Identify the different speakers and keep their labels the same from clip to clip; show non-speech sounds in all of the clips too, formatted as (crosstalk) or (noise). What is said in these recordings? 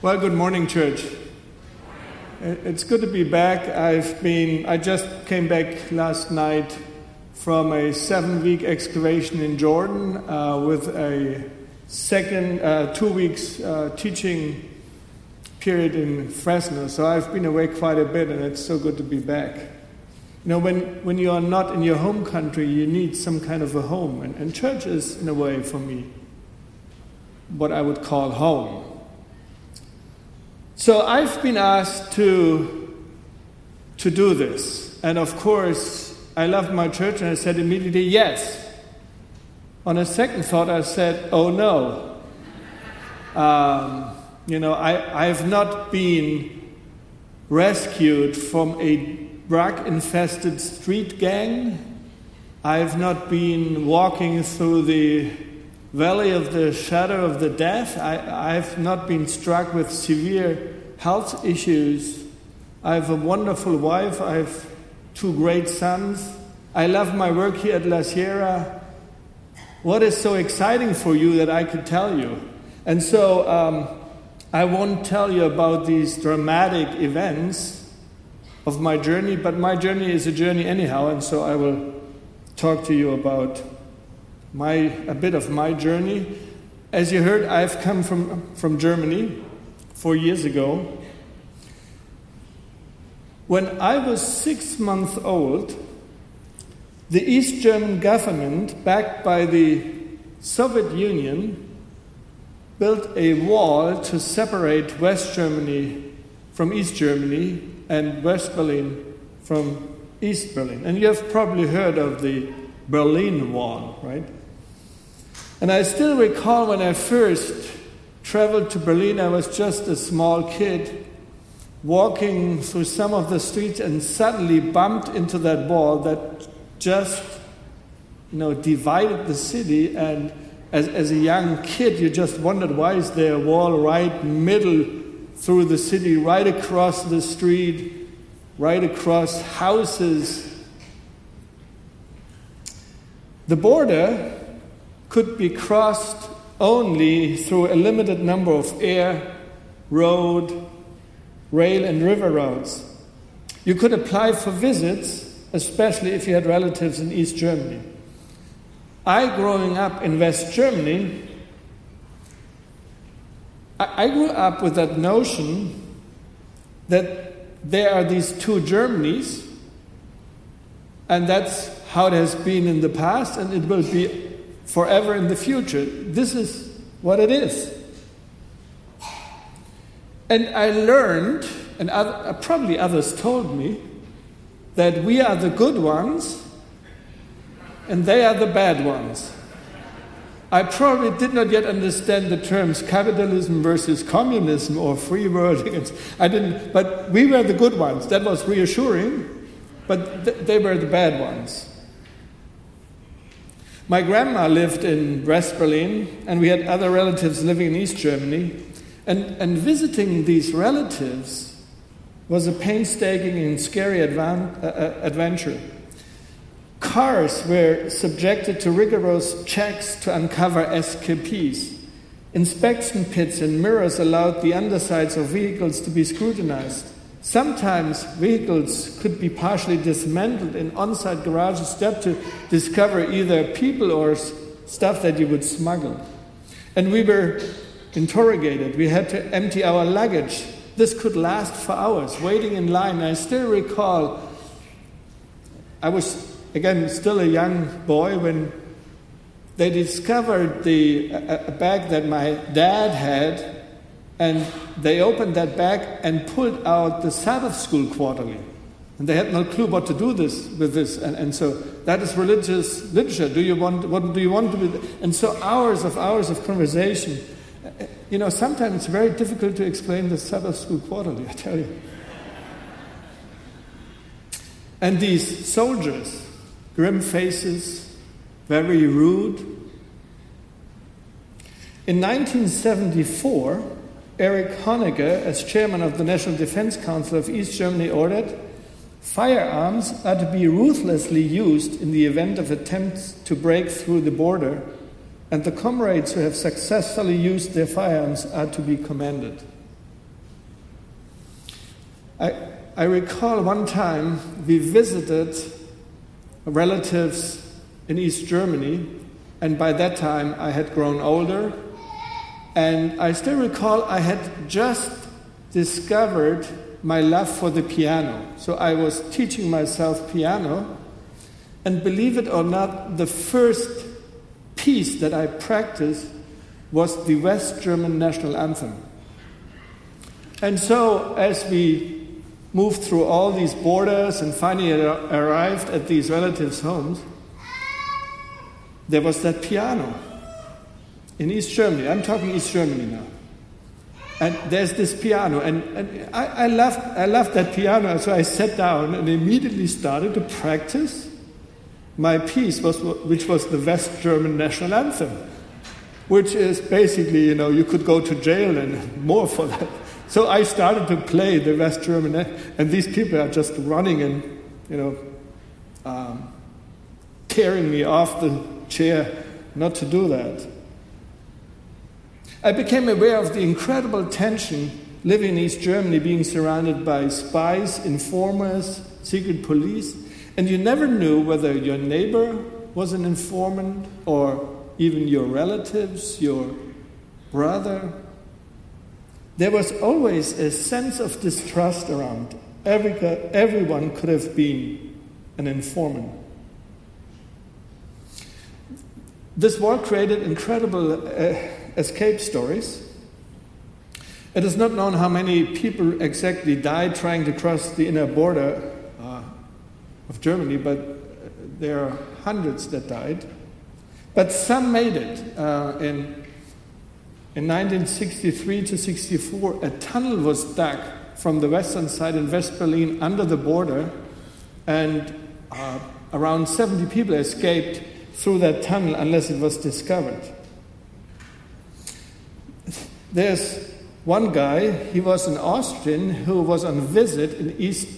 Speaker 1: Well, good morning, church. It's good to be back. I've been, I just came back last night from a seven week excavation in Jordan uh, with a second, uh, two weeks uh, teaching period in Fresno. So I've been away quite a bit and it's so good to be back. You know, when, when you are not in your home country, you need some kind of a home. And, and church is, in a way, for me, what I would call home. So I've been asked to, to do this. And of course, I love my church, and I said immediately yes. On a second thought, I said, oh no. Um, you know, I, I've not been rescued from a drug infested street gang. I've not been walking through the valley of the shadow of the death. I, I've not been struck with severe health issues. I have a wonderful wife. I have two great sons. I love my work here at La Sierra. What is so exciting for you that I could tell you? And so um, I won't tell you about these dramatic events of my journey, but my journey is a journey anyhow, and so I will talk to you about my a bit of my journey. As you heard, I've come from, from Germany four years ago. When I was six months old, the East German government, backed by the Soviet Union, built a wall to separate West Germany from East Germany and West Berlin from East Berlin. And you have probably heard of the Berlin Wall, right? And I still recall when I first traveled to Berlin, I was just a small kid walking through some of the streets and suddenly bumped into that wall that just you know divided the city. And as, as a young kid you just wondered why is there a wall right middle through the city right across the street right across houses? The border could be crossed only through a limited number of air, road, rail, and river routes. You could apply for visits, especially if you had relatives in East Germany. I, growing up in West Germany, I grew up with that notion that there are these two Germanys, and that's how it has been in the past, and it will be forever in the future. This is what it is. And I learned, and other, uh, probably others told me, that we are the good ones and they are the bad ones. I probably did not yet understand the terms capitalism versus communism or free world. against. (laughs) I didn't, but we were the good ones. That was reassuring, but th- they were the bad ones. My grandma lived in West Berlin, and we had other relatives living in East Germany. And, and visiting these relatives was a painstaking and scary advan- uh, uh adventure. Cars were subjected to rigorous checks to uncover escapees. Inspection pits and mirrors allowed the undersides of vehicles to be scrutinized. Sometimes vehicles could be partially dismantled in on site garages just to discover either people or stuff that you would smuggle. And we were interrogated. We had to empty our luggage. This could last for hours, waiting in line. I still recall, I was, again, still a young boy when they discovered the, a, a bag that my dad had and they opened that bag and pulled out the Sabbath school quarterly. And they had no clue what to do this with this. And, and so that is religious literature. Do you want what do you want to be? And so hours of hours of conversation. You know, sometimes it's very difficult to explain the Sabbath school quarterly, I tell you. And these soldiers, grim faces, very rude. In 1974, Erich Honecker, as chairman of the National Defense Council of East Germany, ordered firearms are to be ruthlessly used in the event of attempts to break through the border, and the comrades who have successfully used their firearms are to be commended. I, I recall one time we visited relatives in East Germany, and by that time I had grown older. And I still recall I had just discovered my love for the piano. So I was teaching myself piano, and believe it or not, the first piece that I practiced was the West German national anthem. And so, as we moved through all these borders and finally arrived at these relatives' homes, there was that piano in East Germany. I'm talking East Germany now. And there's this piano, and, and I, I, loved, I loved that piano, so I sat down and immediately started to practice my piece, was, which was the West German national anthem, which is basically, you know, you could go to jail and (laughs) more for that. So I started to play the West German, and these people are just running and, you know, um, tearing me off the chair not to do that. I became aware of the incredible tension living in East Germany, being surrounded by spies, informers, secret police, and you never knew whether your neighbor was an informant or even your relatives, your brother. There was always a sense of distrust around. Every, everyone could have been an informant. This war created incredible uh, escape stories. It is not known how many people exactly died trying to cross the inner border uh, of Germany, but there are hundreds that died. But some made it. Uh, in, in 1963 to 64, a tunnel was dug from the western side in West Berlin under the border, and uh, around 70 people escaped through that tunnel unless it was discovered. There's one guy, he was an Austrian who was on visit in East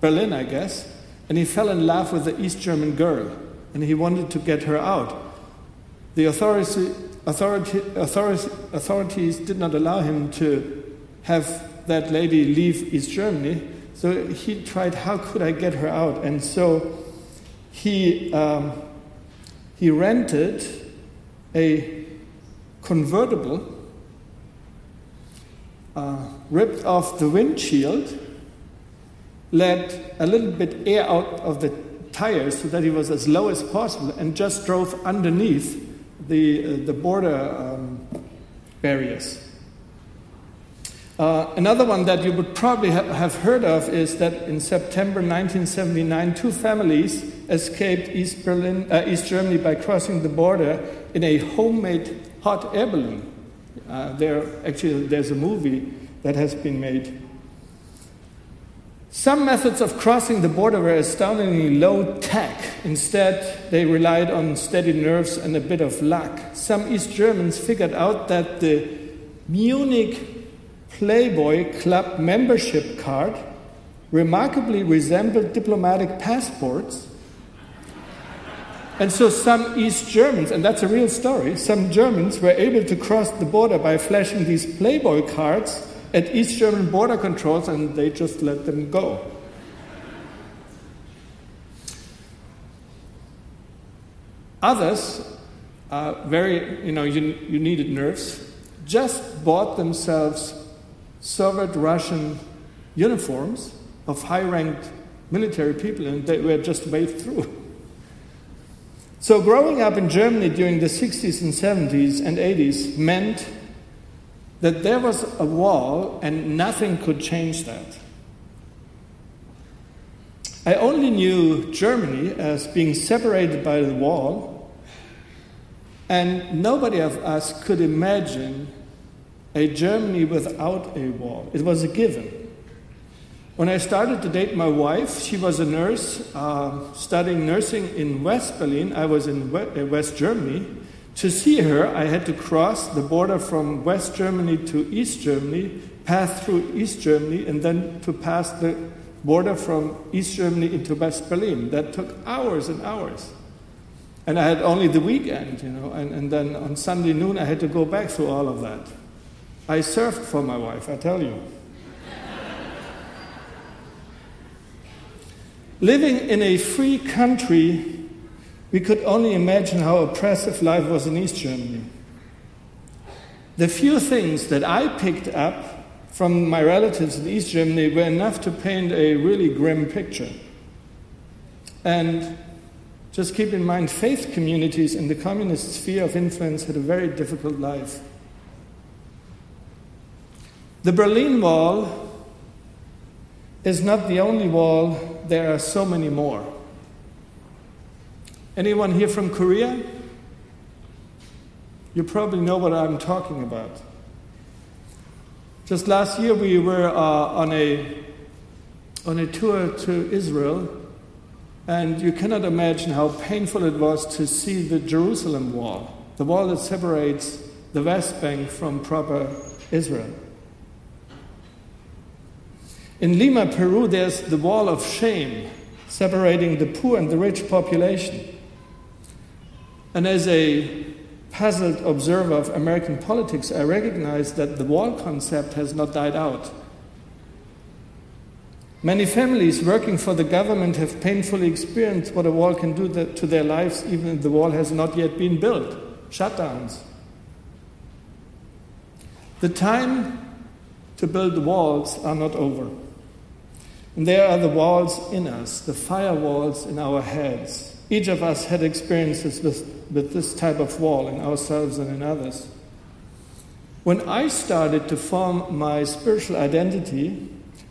Speaker 1: Berlin, I guess, and he fell in love with an East German girl and he wanted to get her out. The authority, authority, authority, authorities did not allow him to have that lady leave East Germany, so he tried, how could I get her out? And so he, um, he rented a convertible uh, ripped off the windshield, let a little bit air out of the tires so that he was as low as possible, and just drove underneath the, uh, the border um, barriers. Uh, another one that you would probably ha- have heard of is that in September 1979, two families escaped East, Berlin, uh, East Germany by crossing the border in a homemade hot air balloon. Uh, there, actually, there's a movie that has been made. Some methods of crossing the border were astoundingly low tech. Instead, they relied on steady nerves and a bit of luck. Some East Germans figured out that the Munich Playboy Club membership card remarkably resembled diplomatic passports and so some East Germans, and that's a real story, some Germans were able to cross the border by flashing these Playboy cards at East German border controls and they just let them go. Others, uh, very, you know, you, you needed nerves, just bought themselves Soviet Russian uniforms of high ranked military people and they were just waved through. (laughs) So, growing up in Germany during the 60s and 70s and 80s meant that there was a wall and nothing could change that. I only knew Germany as being separated by the wall, and nobody of us could imagine a Germany without a wall. It was a given. When I started to date my wife, she was a nurse uh, studying nursing in West Berlin. I was in uh, West Germany. To see her, I had to cross the border from West Germany to East Germany, pass through East Germany, and then to pass the border from East Germany into West Berlin. That took hours and hours. And I had only the weekend, you know, and, and then on Sunday noon I had to go back through all of that. I served for my wife, I tell you. Living in a free country, we could only imagine how oppressive life was in East Germany. The few things that I picked up from my relatives in East Germany were enough to paint a really grim picture. And just keep in mind, faith communities in the communist sphere of influence had a very difficult life. The Berlin Wall is not the only wall, there are so many more. Anyone here from Korea? You probably know what I'm talking about. Just last year, we were uh, on, a, on a tour to Israel, and you cannot imagine how painful it was to see the Jerusalem wall, the wall that separates the West Bank from proper Israel. In Lima, Peru, there's the wall of shame separating the poor and the rich population. And as a puzzled observer of American politics, I recognize that the wall concept has not died out. Many families working for the government have painfully experienced what a wall can do to their lives, even if the wall has not yet been built shutdowns. The time to build the walls are not over. And there are the walls in us, the firewalls in our heads. Each of us had experiences with, with this type of wall in ourselves and in others. When I started to form my spiritual identity,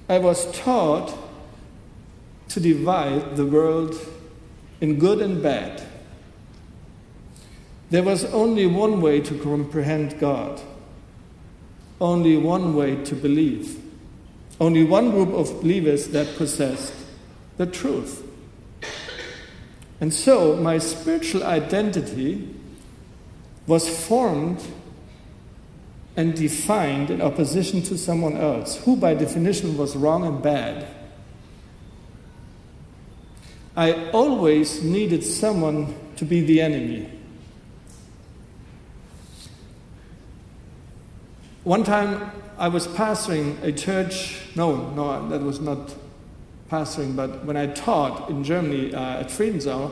Speaker 1: I was taught to divide the world in good and bad. There was only one way to comprehend God, only one way to believe. Only one group of believers that possessed the truth. And so my spiritual identity was formed and defined in opposition to someone else, who by definition was wrong and bad. I always needed someone to be the enemy. One time I was pastoring a church, no, no, that was not pastoring, but when I taught in Germany uh, at Friedensau,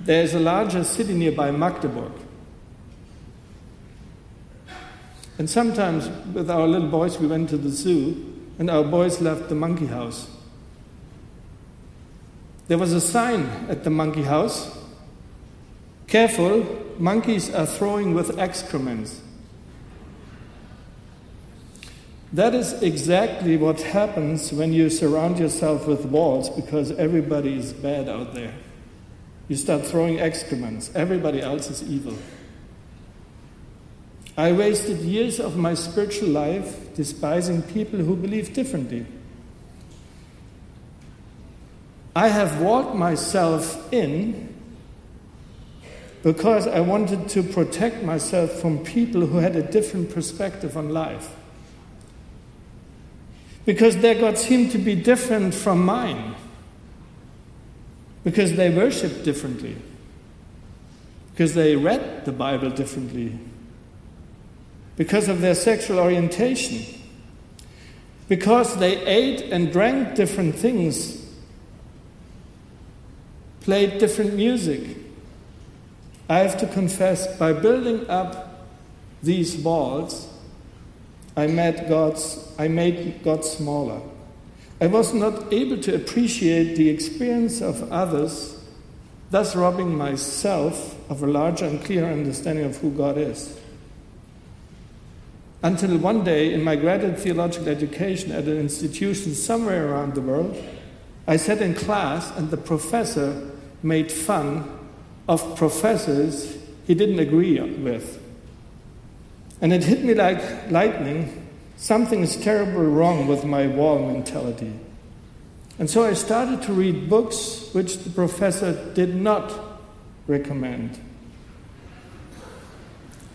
Speaker 1: there's a larger city nearby, Magdeburg. And sometimes with our little boys, we went to the zoo, and our boys left the monkey house. There was a sign at the monkey house Careful, monkeys are throwing with excrements. That is exactly what happens when you surround yourself with walls because everybody is bad out there. You start throwing excrements, everybody else is evil. I wasted years of my spiritual life despising people who believe differently. I have walked myself in because I wanted to protect myself from people who had a different perspective on life because their God seemed to be different from mine, because they worshiped differently, because they read the Bible differently, because of their sexual orientation, because they ate and drank different things, played different music. I have to confess, by building up these walls, I made, God's, I made God smaller. I was not able to appreciate the experience of others, thus robbing myself of a larger and clearer understanding of who God is. Until one day, in my graduate theological education at an institution somewhere around the world, I sat in class and the professor made fun of professors he didn't agree with. And it hit me like lightning. Something is terribly wrong with my wall mentality. And so I started to read books which the professor did not recommend.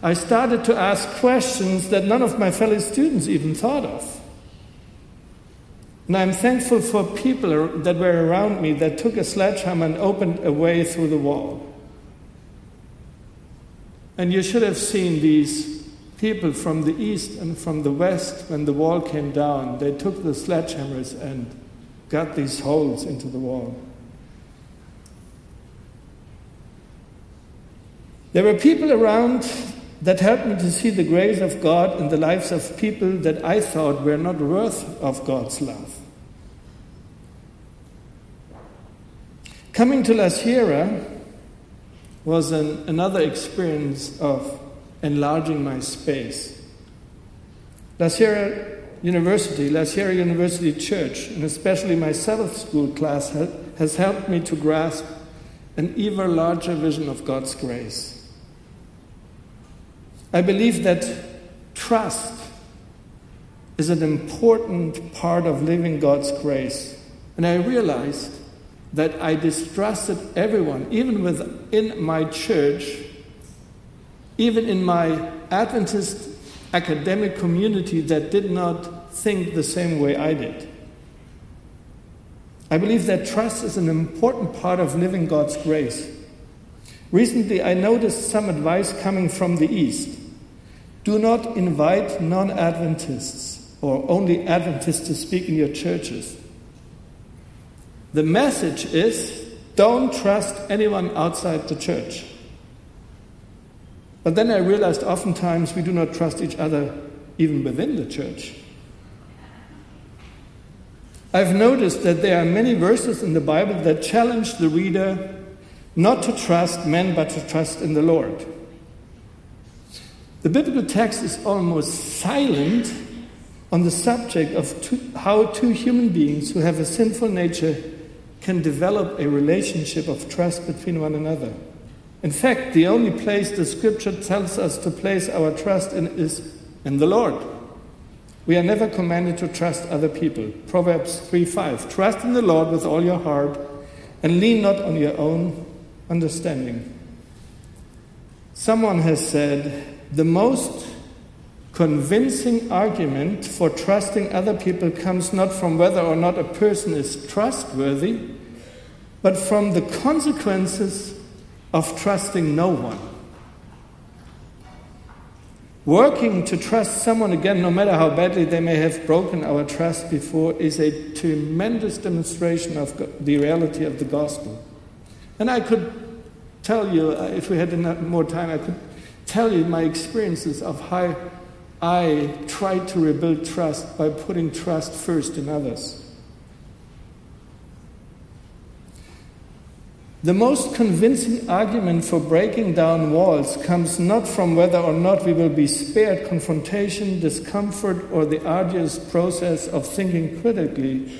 Speaker 1: I started to ask questions that none of my fellow students even thought of. And I'm thankful for people that were around me that took a sledgehammer and opened a way through the wall. And you should have seen these people from the east and from the west, when the wall came down, they took the sledgehammers and got these holes into the wall. There were people around that helped me to see the grace of God in the lives of people that I thought were not worth of God's love. Coming to La Sierra was an, another experience of enlarging my space. La Sierra University, La Sierra University Church, and especially my Sabbath school class, has helped me to grasp an even larger vision of God's grace. I believe that trust is an important part of living God's grace. And I realized that I distrusted everyone, even within my church, even in my Adventist academic community that did not think the same way I did. I believe that trust is an important part of living God's grace. Recently, I noticed some advice coming from the East. Do not invite non Adventists or only Adventists to speak in your churches. The message is don't trust anyone outside the church. But then I realized oftentimes we do not trust each other even within the church. I've noticed that there are many verses in the Bible that challenge the reader not to trust men but to trust in the Lord. The biblical text is almost silent on the subject of two, how two human beings who have a sinful nature can develop a relationship of trust between one another. In fact, the only place the scripture tells us to place our trust in is in the Lord. We are never commanded to trust other people. Proverbs 3 5. Trust in the Lord with all your heart and lean not on your own understanding. Someone has said, the most convincing argument for trusting other people comes not from whether or not a person is trustworthy, but from the consequences of trusting no one. Working to trust someone again, no matter how badly they may have broken our trust before, is a tremendous demonstration of the reality of the gospel. And I could tell you, uh, if we had more time, I could tell you my experiences of how I tried to rebuild trust by putting trust first in others. The most convincing argument for breaking down walls comes not from whether or not we will be spared confrontation, discomfort, or the arduous process of thinking critically,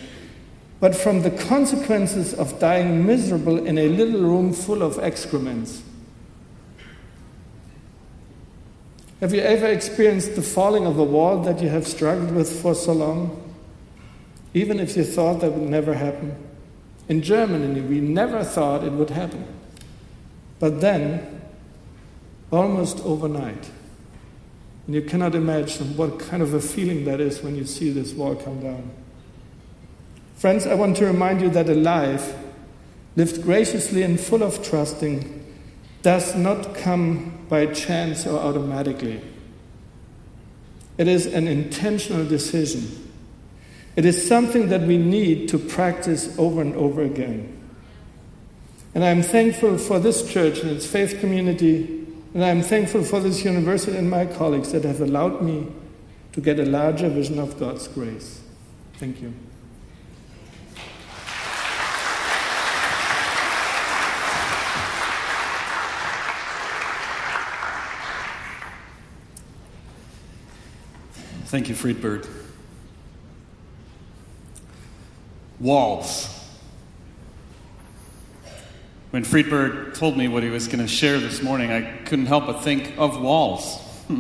Speaker 1: but from the consequences of dying miserable in a little room full of excrements. Have you ever experienced the falling of a wall that you have struggled with for so long? Even if you thought that would never happen? In Germany, we never thought it would happen. But then, almost overnight, and you cannot imagine what kind of a feeling that is when you see this wall come down. Friends, I want to remind you that a life lived graciously and full of trusting does not come by chance or automatically. It is an intentional decision. It is something that we need to practice over and over again. And I'm thankful for this church and its faith community, and I'm thankful for this university and my colleagues that have allowed me to get a larger vision of God's grace. Thank you.
Speaker 2: Thank you, Friedbert. Walls. When Friedbert told me what he was going to share this morning, I couldn't help but think of walls. (laughs)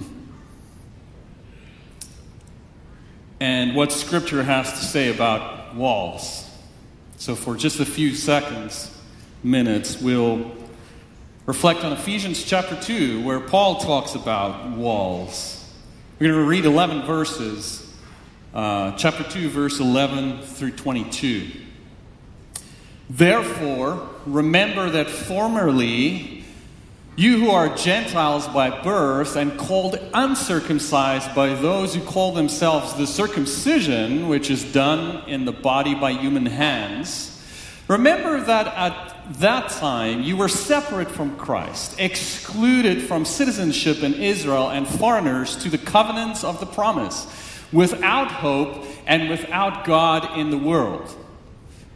Speaker 2: and what Scripture has to say about walls. So, for just a few seconds, minutes, we'll reflect on Ephesians chapter 2, where Paul talks about walls. We're going to read 11 verses, uh, chapter 2, verse 11 through 22. Therefore, remember that formerly you who are Gentiles by birth and called uncircumcised by those who call themselves the circumcision, which is done in the body by human hands, remember that at that time, you were separate from Christ, excluded from citizenship in Israel, and foreigners to the covenants of the promise, without hope and without God in the world.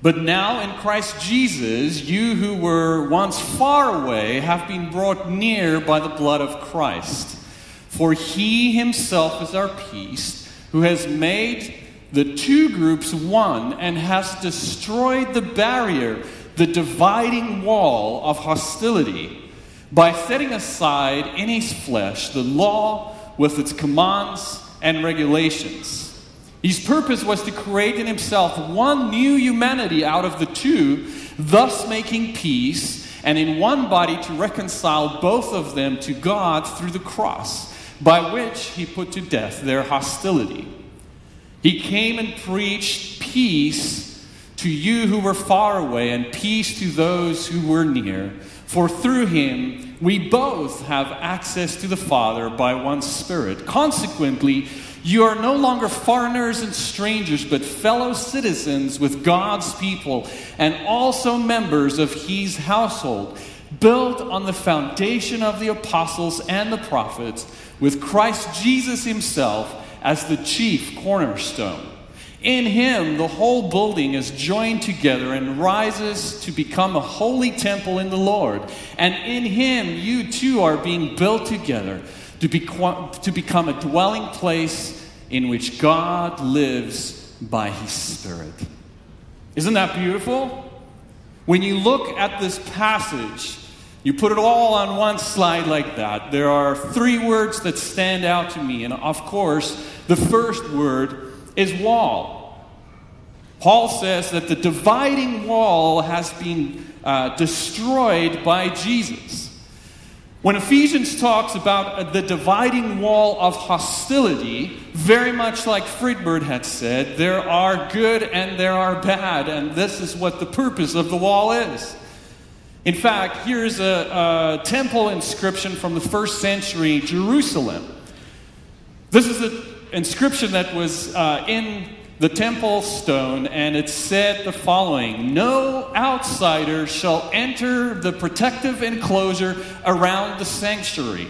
Speaker 2: But now in Christ Jesus, you who were once far away have been brought near by the blood of Christ. For he himself is our peace, who has made the two groups one and has destroyed the barrier, the dividing wall of hostility, by setting aside in his flesh the law with its commands and regulations. His purpose was to create in himself one new humanity out of the two, thus making peace, and in one body to reconcile both of them to God through the cross, by which he put to death their hostility. He came and preached peace to you who were far away, and peace to those who were near. For through him we both have access to the Father by one Spirit. Consequently, you are no longer foreigners and strangers, but fellow citizens with God's people and also members of His household, built on the foundation of the apostles and the prophets, with Christ Jesus Himself as the chief cornerstone. In Him, the whole building is joined together and rises to become a holy temple in the Lord. And in Him, you too are being built together to, be, to become a dwelling place in which God lives by His Spirit. Isn't that beautiful? When you look at this passage, you put it all on one slide like that. There are three words that stand out to me, and of course, the first word is wall. Paul says that the dividing wall has been uh, destroyed by Jesus. When Ephesians talks about the dividing wall of hostility, very much like Friedbert had said, there are good and there are bad, and this is what the purpose of the wall is. In fact, here's a, a temple inscription from the first century Jerusalem. This is an inscription that was uh, in the temple stone, and it said the following No outsider shall enter the protective enclosure around the sanctuary,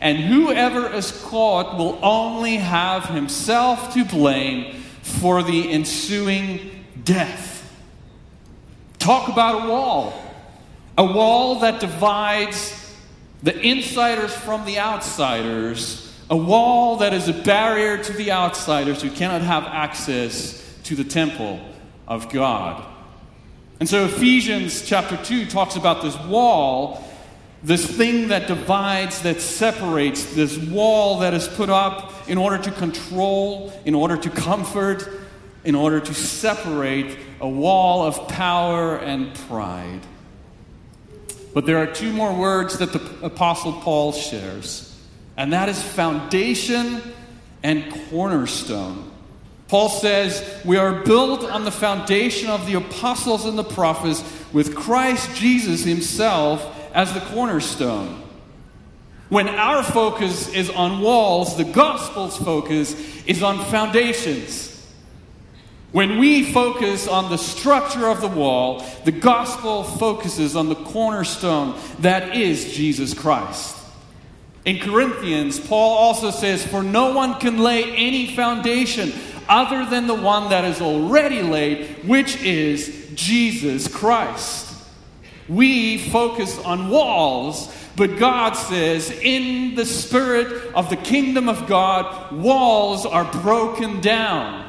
Speaker 2: and whoever is caught will only have himself to blame for the ensuing death. Talk about a wall. A wall that divides the insiders from the outsiders a wall that is a barrier to the outsiders who cannot have access to the temple of God. And so Ephesians chapter 2 talks about this wall, this thing that divides, that separates, this wall that is put up in order to control, in order to comfort, in order to separate a wall of power and pride. But there are two more words that the Apostle Paul shares and that is foundation and cornerstone. Paul says, We are built on the foundation of the apostles and the prophets, with Christ Jesus himself as the cornerstone. When our focus is on walls, the gospel's focus is on foundations. When we focus on the structure of the wall, the gospel focuses on the cornerstone that is Jesus Christ. In Corinthians, Paul also says, For no one can lay any foundation other than the one that is already laid, which is Jesus Christ. We focus on walls, but God says, in the spirit of the kingdom of God, walls are broken down.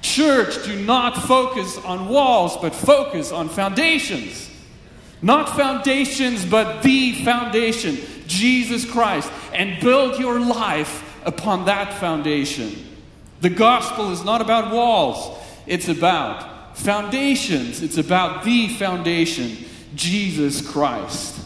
Speaker 2: Church, do not focus on walls, but focus on foundations. Not foundations, but the foundation. Jesus Christ and build your life upon that foundation. The gospel is not about walls, it's about foundations. It's about the foundation, Jesus Christ.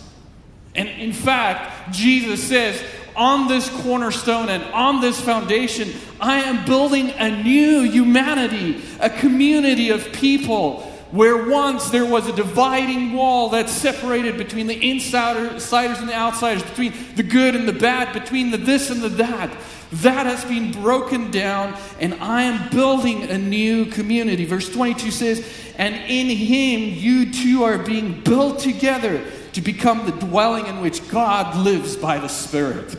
Speaker 2: And in fact, Jesus says, on this cornerstone and on this foundation, I am building a new humanity, a community of people Where once there was a dividing wall that separated between the insiders and the outsiders, between the good and the bad, between the this and the that, that has been broken down, and I am building a new community. Verse 22 says, And in him you two are being built together to become the dwelling in which God lives by the Spirit.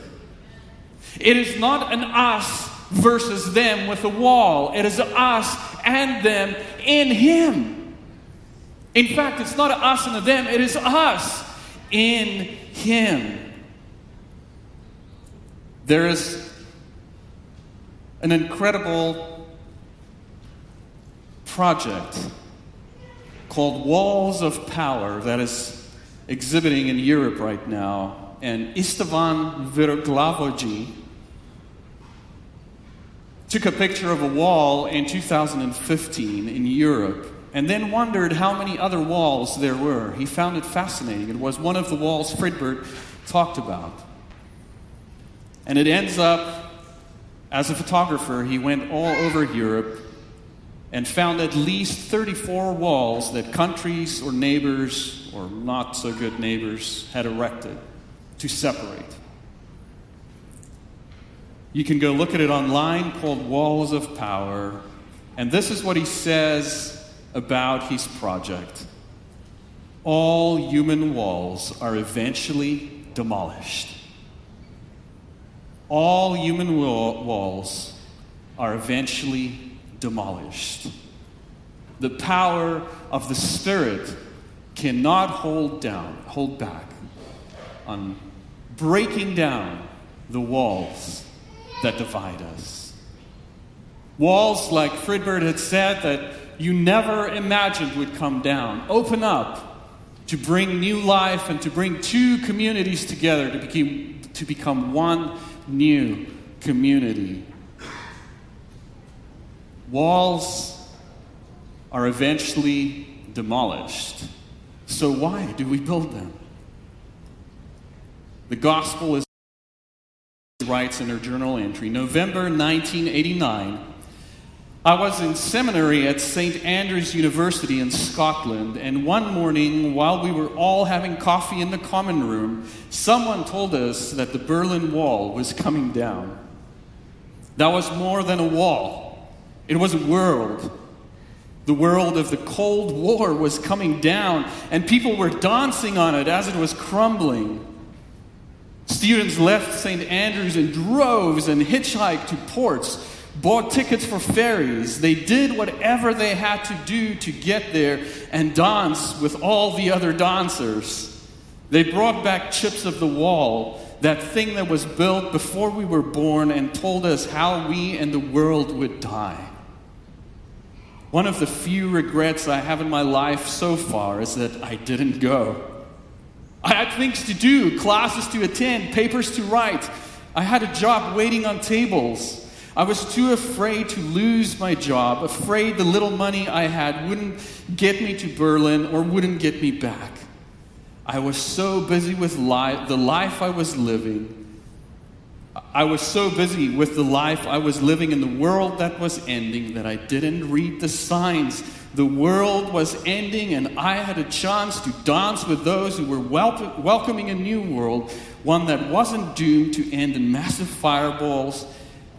Speaker 2: It is not an us versus them with a wall, it is us and them in him. In fact, it's not us and them, it is us in him. There is an incredible project called Walls of Power that is exhibiting in Europe right now. And Istvan Virglavoji took a picture of a wall in 2015 in Europe and then wondered how many other walls there were. He found it fascinating. It was one of the walls Friedbert talked about. And it ends up as a photographer, he went all over Europe and found at least 34 walls that countries or neighbors or not so good neighbors had erected to separate. You can go look at it online called Walls of Power, and this is what he says about his project. All human walls are eventually demolished all human walls are eventually demolished. The power of the Spirit cannot hold down, hold back on breaking down the walls that divide us. Walls, like Friedbert had said, that you never imagined would come down, open up to bring new life and to bring two communities together to, become, to become one new community. Walls are eventually demolished. So, why do we build them? The gospel is writes in her journal entry November 1989 I was in seminary at St. Andrews University in Scotland, and one morning, while we were all having coffee in the common room, someone told us that the Berlin Wall was coming down. That was more than a wall, it was a world. The world of the Cold War was coming down, and people were dancing on it as it was crumbling. Students left St. Andrews in droves and hitchhiked to ports bought tickets for ferries. They did whatever they had to do to get there and dance with all the other dancers. They brought back chips of the wall, that thing that was built before we were born, and told us how we and the world would die. One of the few regrets I have in my life so far is that I didn't go. I had things to do, classes to attend, papers to write. I had a job waiting on tables. I was too afraid to lose my job, afraid the little money I had wouldn't get me to Berlin or wouldn't get me back. I was so busy with the life I was living. I was so busy with the life I was living in the world that was ending that I didn't read the signs. The world was ending, and I had a chance to dance with those who were wel- welcoming a new world, one that wasn't doomed to end in massive fireballs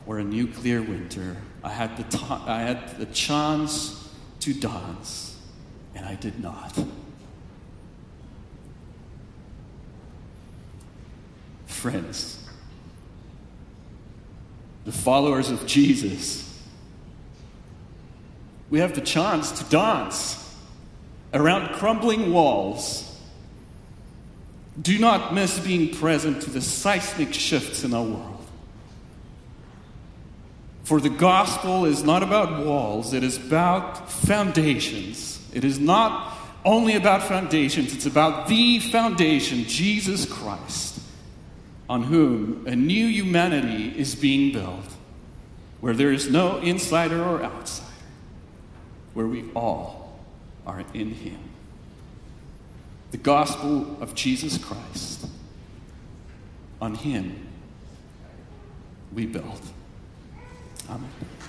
Speaker 2: or a nuclear winter, I had the, I had the chance to dance, and I did not. Friends, the followers of Jesus, we have the chance to dance around crumbling walls. Do not miss being present to the seismic shifts in our world. For the gospel is not about walls, it is about foundations. It is not only about foundations, it's about the foundation, Jesus Christ, on whom a new humanity is being built, where there is no insider or outsider, where we all are in Him. The gospel of Jesus Christ, on Him we build. Amen.